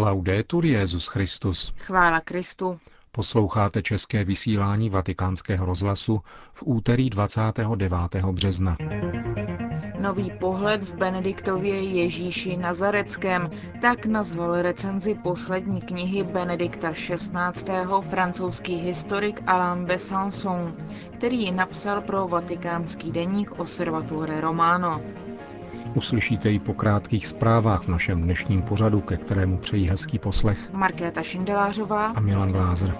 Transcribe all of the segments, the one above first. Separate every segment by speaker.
Speaker 1: Laudetur Jezus Christus.
Speaker 2: Chvála Kristu.
Speaker 1: Posloucháte české vysílání Vatikánského rozhlasu v úterý 29. března.
Speaker 2: Nový pohled v Benediktově Ježíši Nazareckém, tak nazval recenzi poslední knihy Benedikta XVI. francouzský historik Alain Besançon, který ji napsal pro vatikánský deník Osservatore Romano.
Speaker 1: Uslyšíte ji po krátkých zprávách v našem dnešním pořadu, ke kterému přejí hezký poslech
Speaker 2: Markéta Šindelářová
Speaker 1: a Milan Glázer.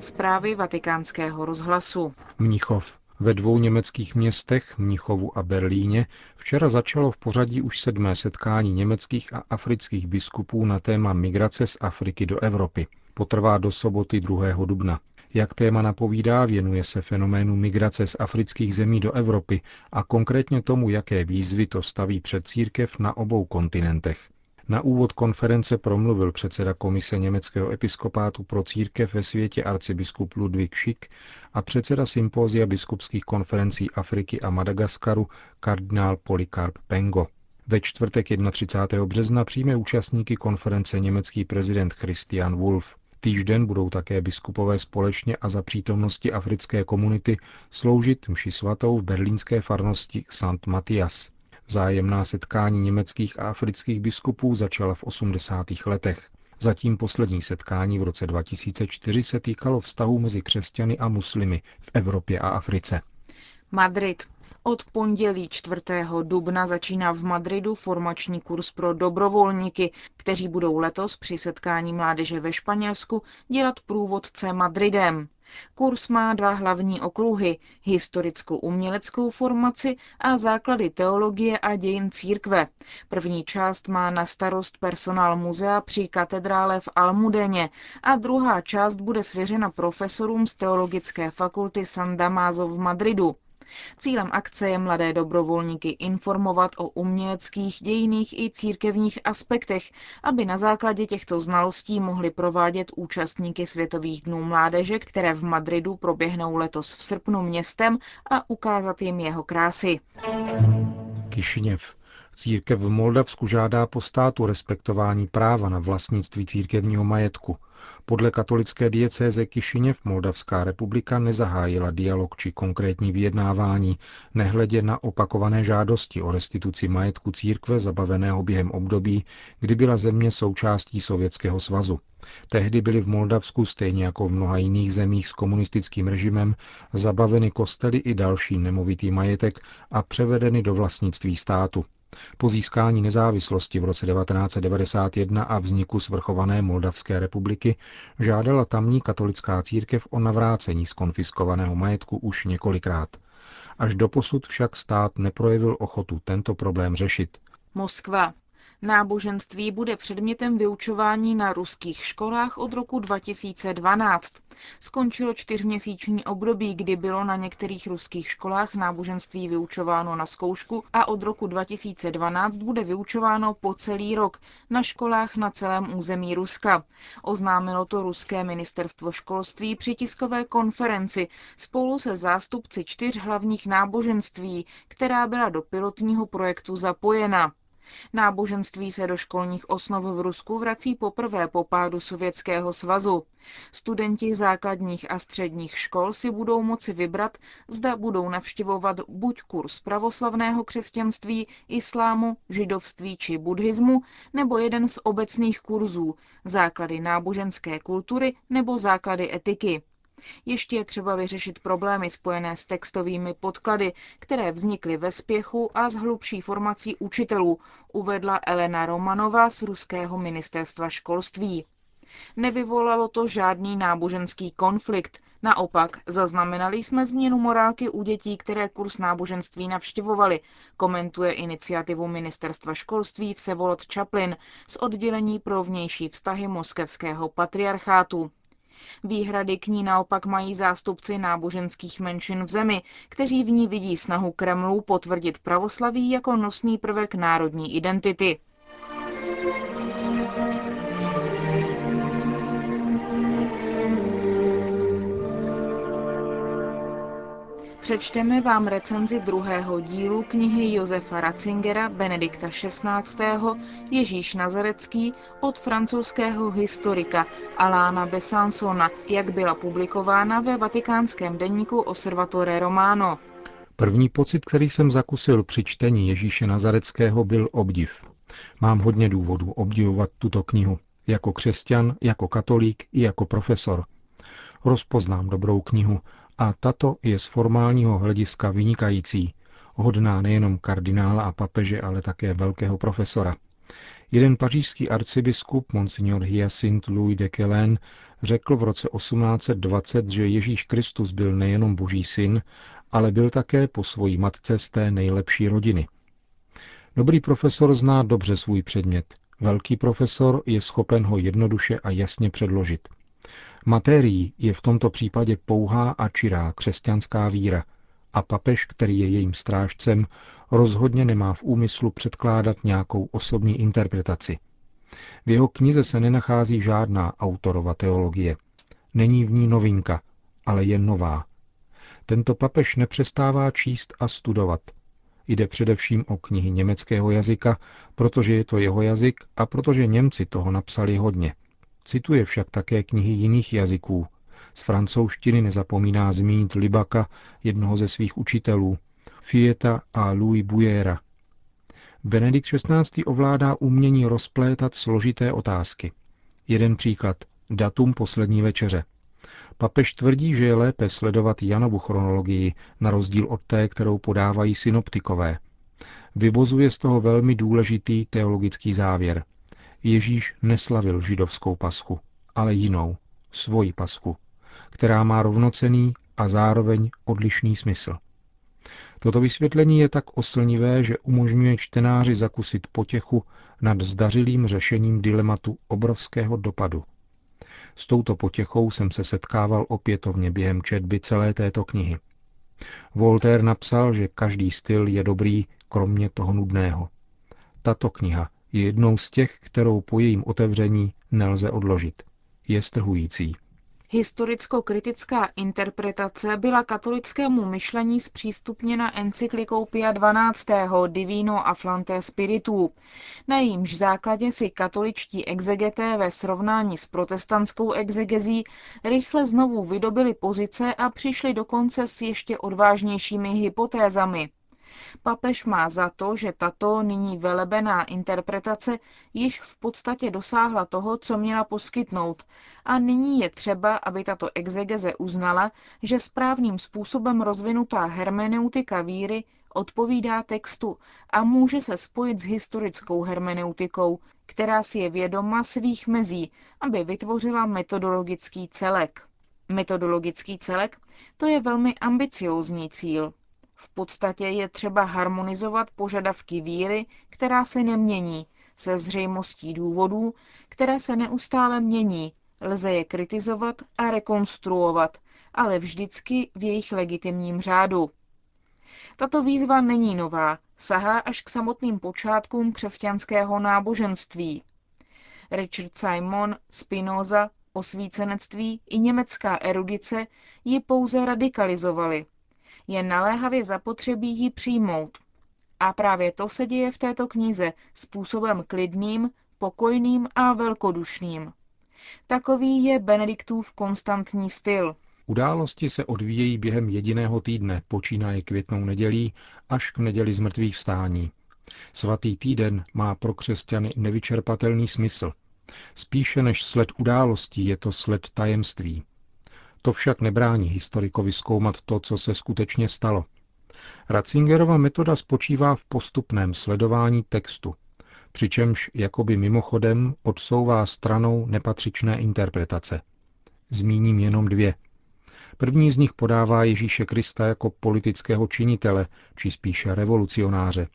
Speaker 2: Zprávy vatikánského rozhlasu.
Speaker 1: Mnichov. Ve dvou německých městech, Mnichovu a Berlíně, včera začalo v pořadí už sedmé setkání německých a afrických biskupů na téma migrace z Afriky do Evropy. Potrvá do soboty 2. dubna. Jak téma napovídá, věnuje se fenoménu migrace z afrických zemí do Evropy a konkrétně tomu, jaké výzvy to staví před církev na obou kontinentech. Na úvod konference promluvil předseda komise německého episkopátu pro církev ve světě arcibiskup Ludvík Schick a předseda sympózia biskupských konferencí Afriky a Madagaskaru kardinál Polikarp Pengo. Ve čtvrtek 31. března přijme účastníky konference německý prezident Christian Wolf. Týžden budou také biskupové společně a za přítomnosti africké komunity sloužit mši svatou v berlínské farnosti St. Matthias. Zájemná setkání německých a afrických biskupů začala v 80. letech. Zatím poslední setkání v roce 2004 se týkalo vztahu mezi křesťany a muslimy v Evropě a Africe.
Speaker 2: Madrid. Od pondělí 4. dubna začíná v Madridu formační kurz pro dobrovolníky, kteří budou letos při setkání mládeže ve Španělsku dělat průvodce Madridem. Kurs má dva hlavní okruhy, historickou uměleckou formaci a základy teologie a dějin církve. První část má na starost personál muzea při katedrále v Almudeně a druhá část bude svěřena profesorům z Teologické fakulty San Damaso v Madridu. Cílem akce je mladé dobrovolníky informovat o uměleckých, dějiných i církevních aspektech, aby na základě těchto znalostí mohli provádět účastníky Světových dnů mládeže, které v Madridu proběhnou letos v srpnu městem a ukázat jim jeho krásy.
Speaker 1: Kišiněv. Církev v Moldavsku žádá po státu respektování práva na vlastnictví církevního majetku. Podle katolické diecéze Kišiněv Moldavská republika nezahájila dialog či konkrétní vyjednávání, nehledě na opakované žádosti o restituci majetku církve zabaveného během období, kdy byla země součástí Sovětského svazu. Tehdy byly v Moldavsku, stejně jako v mnoha jiných zemích s komunistickým režimem, zabaveny kostely i další nemovitý majetek a převedeny do vlastnictví státu. Po získání nezávislosti v roce 1991 a vzniku svrchované Moldavské republiky žádala tamní katolická církev o navrácení skonfiskovaného majetku už několikrát. Až doposud však stát neprojevil ochotu tento problém řešit.
Speaker 2: Moskva. Náboženství bude předmětem vyučování na ruských školách od roku 2012. Skončilo čtyřměsíční období, kdy bylo na některých ruských školách náboženství vyučováno na zkoušku a od roku 2012 bude vyučováno po celý rok na školách na celém území Ruska. Oznámilo to ruské ministerstvo školství při tiskové konferenci spolu se zástupci čtyř hlavních náboženství, která byla do pilotního projektu zapojena. Náboženství se do školních osnov v Rusku vrací poprvé po pádu Sovětského svazu. Studenti základních a středních škol si budou moci vybrat, zda budou navštěvovat buď kurz pravoslavného křesťanství, islámu, židovství či buddhismu, nebo jeden z obecných kurzů, základy náboženské kultury nebo základy etiky. Ještě je třeba vyřešit problémy spojené s textovými podklady, které vznikly ve spěchu a s hlubší formací učitelů, uvedla Elena Romanová z ruského ministerstva školství. Nevyvolalo to žádný náboženský konflikt. Naopak, zaznamenali jsme změnu morálky u dětí, které kurz náboženství navštěvovali, komentuje iniciativu ministerstva školství Vsevolod Čaplin z oddělení pro vnější vztahy moskevského patriarchátu. Výhrady k ní naopak mají zástupci náboženských menšin v zemi, kteří v ní vidí snahu Kremlu potvrdit pravoslaví jako nosný prvek národní identity. Přečteme vám recenzi druhého dílu knihy Josefa Ratzingera Benedikta XVI. Ježíš Nazarecký od francouzského historika Alána Besansona, jak byla publikována ve vatikánském denníku Osservatore Romano.
Speaker 1: První pocit, který jsem zakusil při čtení Ježíše Nazareckého, byl obdiv. Mám hodně důvodů obdivovat tuto knihu. Jako křesťan, jako katolík i jako profesor. Rozpoznám dobrou knihu a tato je z formálního hlediska vynikající, hodná nejenom kardinála a papeže, ale také velkého profesora. Jeden pařížský arcibiskup, monsignor Hyacinthe Louis de Quelen, řekl v roce 1820, že Ježíš Kristus byl nejenom boží syn, ale byl také po svojí matce z té nejlepší rodiny. Dobrý profesor zná dobře svůj předmět. Velký profesor je schopen ho jednoduše a jasně předložit – Materií je v tomto případě pouhá a čirá křesťanská víra a papež, který je jejím strážcem, rozhodně nemá v úmyslu předkládat nějakou osobní interpretaci. V jeho knize se nenachází žádná autorova teologie. Není v ní novinka, ale jen nová. Tento papež nepřestává číst a studovat. Jde především o knihy německého jazyka, protože je to jeho jazyk a protože Němci toho napsali hodně – Cituje však také knihy jiných jazyků. Z francouzštiny nezapomíná zmínit Libaka, jednoho ze svých učitelů, Fieta a Louis Bujera. Benedikt XVI. ovládá umění rozplétat složité otázky. Jeden příklad. Datum poslední večeře. Papež tvrdí, že je lépe sledovat Janovu chronologii, na rozdíl od té, kterou podávají synoptikové. Vyvozuje z toho velmi důležitý teologický závěr – Ježíš neslavil židovskou paschu, ale jinou, svoji paschu, která má rovnocený a zároveň odlišný smysl. Toto vysvětlení je tak oslnivé, že umožňuje čtenáři zakusit potěchu nad zdařilým řešením dilematu obrovského dopadu. S touto potěchou jsem se setkával opětovně během četby celé této knihy. Voltaire napsal, že každý styl je dobrý, kromě toho nudného. Tato kniha je jednou z těch, kterou po jejím otevření nelze odložit. Je strhující.
Speaker 2: Historicko-kritická interpretace byla katolickému myšlení zpřístupněna encyklikou Pia XII. Divino Afflante Spiritu. Na jejímž základě si katoličtí exegeté ve srovnání s protestantskou exegezí rychle znovu vydobili pozice a přišli dokonce s ještě odvážnějšími hypotézami. Papež má za to, že tato nyní velebená interpretace již v podstatě dosáhla toho, co měla poskytnout a nyní je třeba, aby tato exegeze uznala, že správným způsobem rozvinutá hermeneutika víry odpovídá textu a může se spojit s historickou hermeneutikou, která si je vědoma svých mezí, aby vytvořila metodologický celek. Metodologický celek to je velmi ambiciózní cíl. V podstatě je třeba harmonizovat požadavky víry, která se nemění, se zřejmostí důvodů, které se neustále mění. Lze je kritizovat a rekonstruovat, ale vždycky v jejich legitimním řádu. Tato výzva není nová, sahá až k samotným počátkům křesťanského náboženství. Richard Simon, Spinoza, osvícenectví i německá erudice ji pouze radikalizovali – je naléhavě zapotřebí ji přijmout. A právě to se děje v této knize způsobem klidným, pokojným a velkodušným. Takový je Benediktův konstantní styl.
Speaker 1: Události se odvíjejí během jediného týdne, počínaje květnou nedělí až k neděli zmrtvých vstání. Svatý týden má pro křesťany nevyčerpatelný smysl. Spíše než sled událostí je to sled tajemství. To však nebrání historikovi zkoumat to, co se skutečně stalo. Ratzingerova metoda spočívá v postupném sledování textu, přičemž jakoby mimochodem odsouvá stranou nepatřičné interpretace. Zmíním jenom dvě. První z nich podává Ježíše Krista jako politického činitele, či spíše revolucionáře,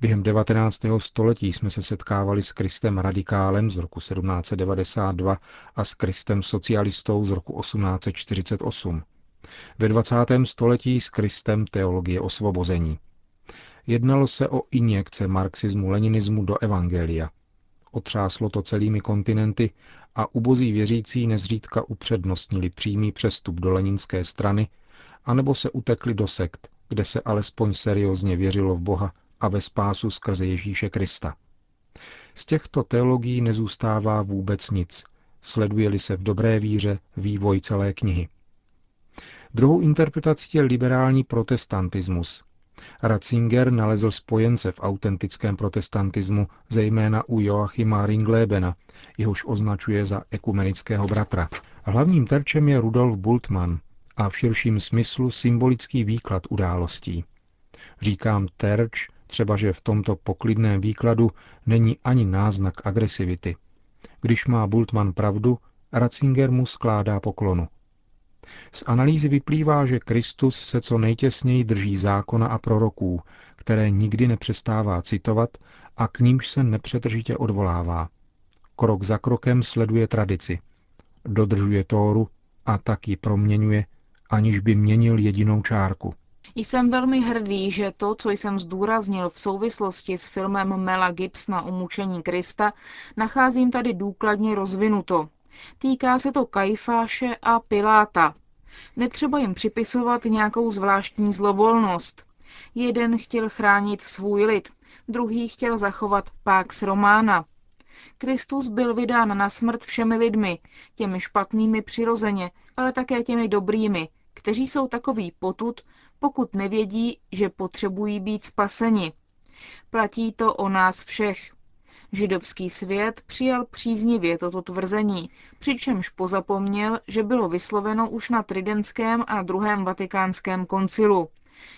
Speaker 1: Během 19. století jsme se setkávali s Kristem radikálem z roku 1792 a s Kristem socialistou z roku 1848. Ve 20. století s Kristem teologie osvobození. Jednalo se o injekce marxismu-leninismu do evangelia. Otřáslo to celými kontinenty a ubozí věřící nezřídka upřednostnili přímý přestup do leninské strany anebo se utekli do sekt, kde se alespoň seriózně věřilo v Boha a ve spásu skrze Ježíše Krista. Z těchto teologií nezůstává vůbec nic, sleduje-li se v dobré víře vývoj celé knihy. Druhou interpretací je liberální protestantismus. Ratzinger nalezl spojence v autentickém protestantismu, zejména u Joachima Ringlebena, jehož označuje za ekumenického bratra. Hlavním terčem je Rudolf Bultmann a v širším smyslu symbolický výklad událostí. Říkám terč, třeba že v tomto poklidném výkladu není ani náznak agresivity. Když má Bultmann pravdu, Ratzinger mu skládá poklonu. Z analýzy vyplývá, že Kristus se co nejtěsněji drží zákona a proroků, které nikdy nepřestává citovat a k nímž se nepřetržitě odvolává. Krok za krokem sleduje tradici. Dodržuje Tóru a tak ji proměňuje, aniž by měnil jedinou čárku.
Speaker 2: Jsem velmi hrdý, že to, co jsem zdůraznil v souvislosti s filmem Mela Gibsona o mučení Krista, nacházím tady důkladně rozvinuto. Týká se to Kajfáše a Piláta. Netřeba jim připisovat nějakou zvláštní zlovolnost. Jeden chtěl chránit svůj lid, druhý chtěl zachovat Pax Romana. Kristus byl vydán na smrt všemi lidmi, těmi špatnými přirozeně, ale také těmi dobrými, kteří jsou takový potud, pokud nevědí, že potřebují být spaseni. Platí to o nás všech. Židovský svět přijal příznivě toto tvrzení, přičemž pozapomněl, že bylo vysloveno už na Tridentském a druhém vatikánském koncilu.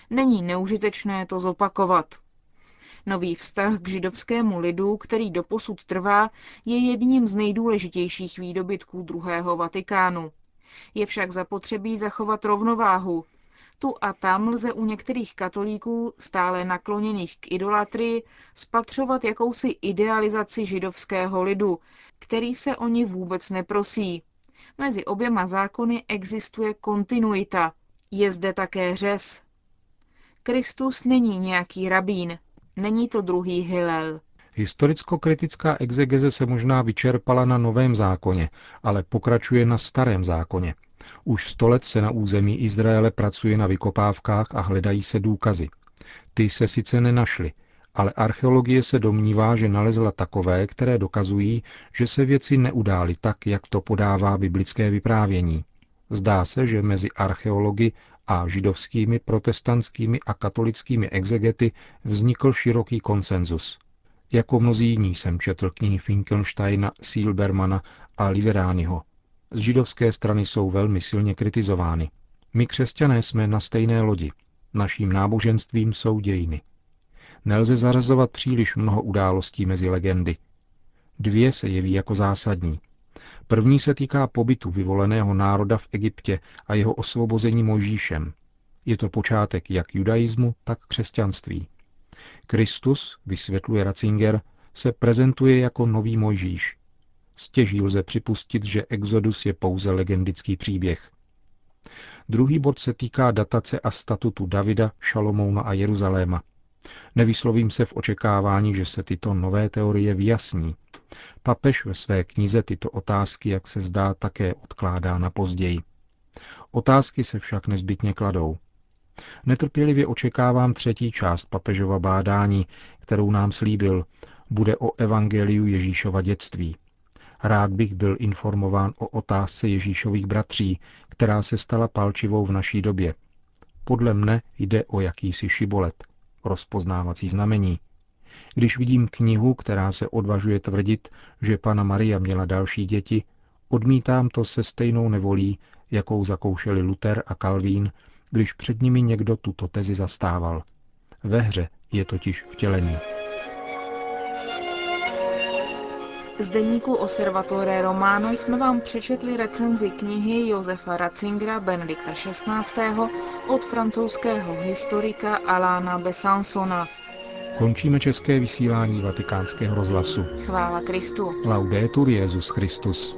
Speaker 2: Není neužitečné to zopakovat. Nový vztah k židovskému lidu, který doposud trvá, je jedním z nejdůležitějších výdobytků druhého Vatikánu. Je však zapotřebí zachovat rovnováhu, tu a tam lze u některých katolíků, stále nakloněných k idolatrii, spatřovat jakousi idealizaci židovského lidu, který se o ní vůbec neprosí. Mezi oběma zákony existuje kontinuita. Je zde také řez. Kristus není nějaký rabín, není to druhý Hillel.
Speaker 1: Historicko-kritická exegeze se možná vyčerpala na Novém zákoně, ale pokračuje na Starém zákoně. Už sto let se na území Izraele pracuje na vykopávkách a hledají se důkazy. Ty se sice nenašly, ale archeologie se domnívá, že nalezla takové, které dokazují, že se věci neudály tak, jak to podává biblické vyprávění. Zdá se, že mezi archeology a židovskými, protestantskými a katolickými exegety vznikl široký konsenzus. Jako mnozí jiní jsem četl knihy Finkelsteina, Silbermana a Liverányho, z židovské strany jsou velmi silně kritizovány. My křesťané jsme na stejné lodi. Naším náboženstvím jsou dějiny. Nelze zařazovat příliš mnoho událostí mezi legendy. Dvě se jeví jako zásadní. První se týká pobytu vyvoleného národa v Egyptě a jeho osvobození Mojžíšem. Je to počátek jak judaismu, tak křesťanství. Kristus, vysvětluje Ratzinger, se prezentuje jako nový Mojžíš, Stěží lze připustit, že Exodus je pouze legendický příběh. Druhý bod se týká datace a statutu Davida, Šalomouna a Jeruzaléma. Nevyslovím se v očekávání, že se tyto nové teorie vyjasní. Papež ve své knize tyto otázky, jak se zdá, také odkládá na později. Otázky se však nezbytně kladou. Netrpělivě očekávám třetí část papežova bádání, kterou nám slíbil. Bude o evangeliu Ježíšova dětství. Rád bych byl informován o otázce Ježíšových bratří, která se stala palčivou v naší době. Podle mne jde o jakýsi šibolet, rozpoznávací znamení. Když vidím knihu, která se odvažuje tvrdit, že pana Maria měla další děti, odmítám to se stejnou nevolí, jakou zakoušeli Luther a Calvín, když před nimi někdo tuto tezi zastával. Ve hře je totiž vtělení.
Speaker 2: Z deníku Osservatore Romano jsme vám přečetli recenzi knihy Josefa Ratzingera Benedikta XVI. od francouzského historika Alána Besansona.
Speaker 1: Končíme české vysílání vatikánského rozhlasu.
Speaker 2: Chvála Kristu.
Speaker 1: Laudetur Jezus Christus.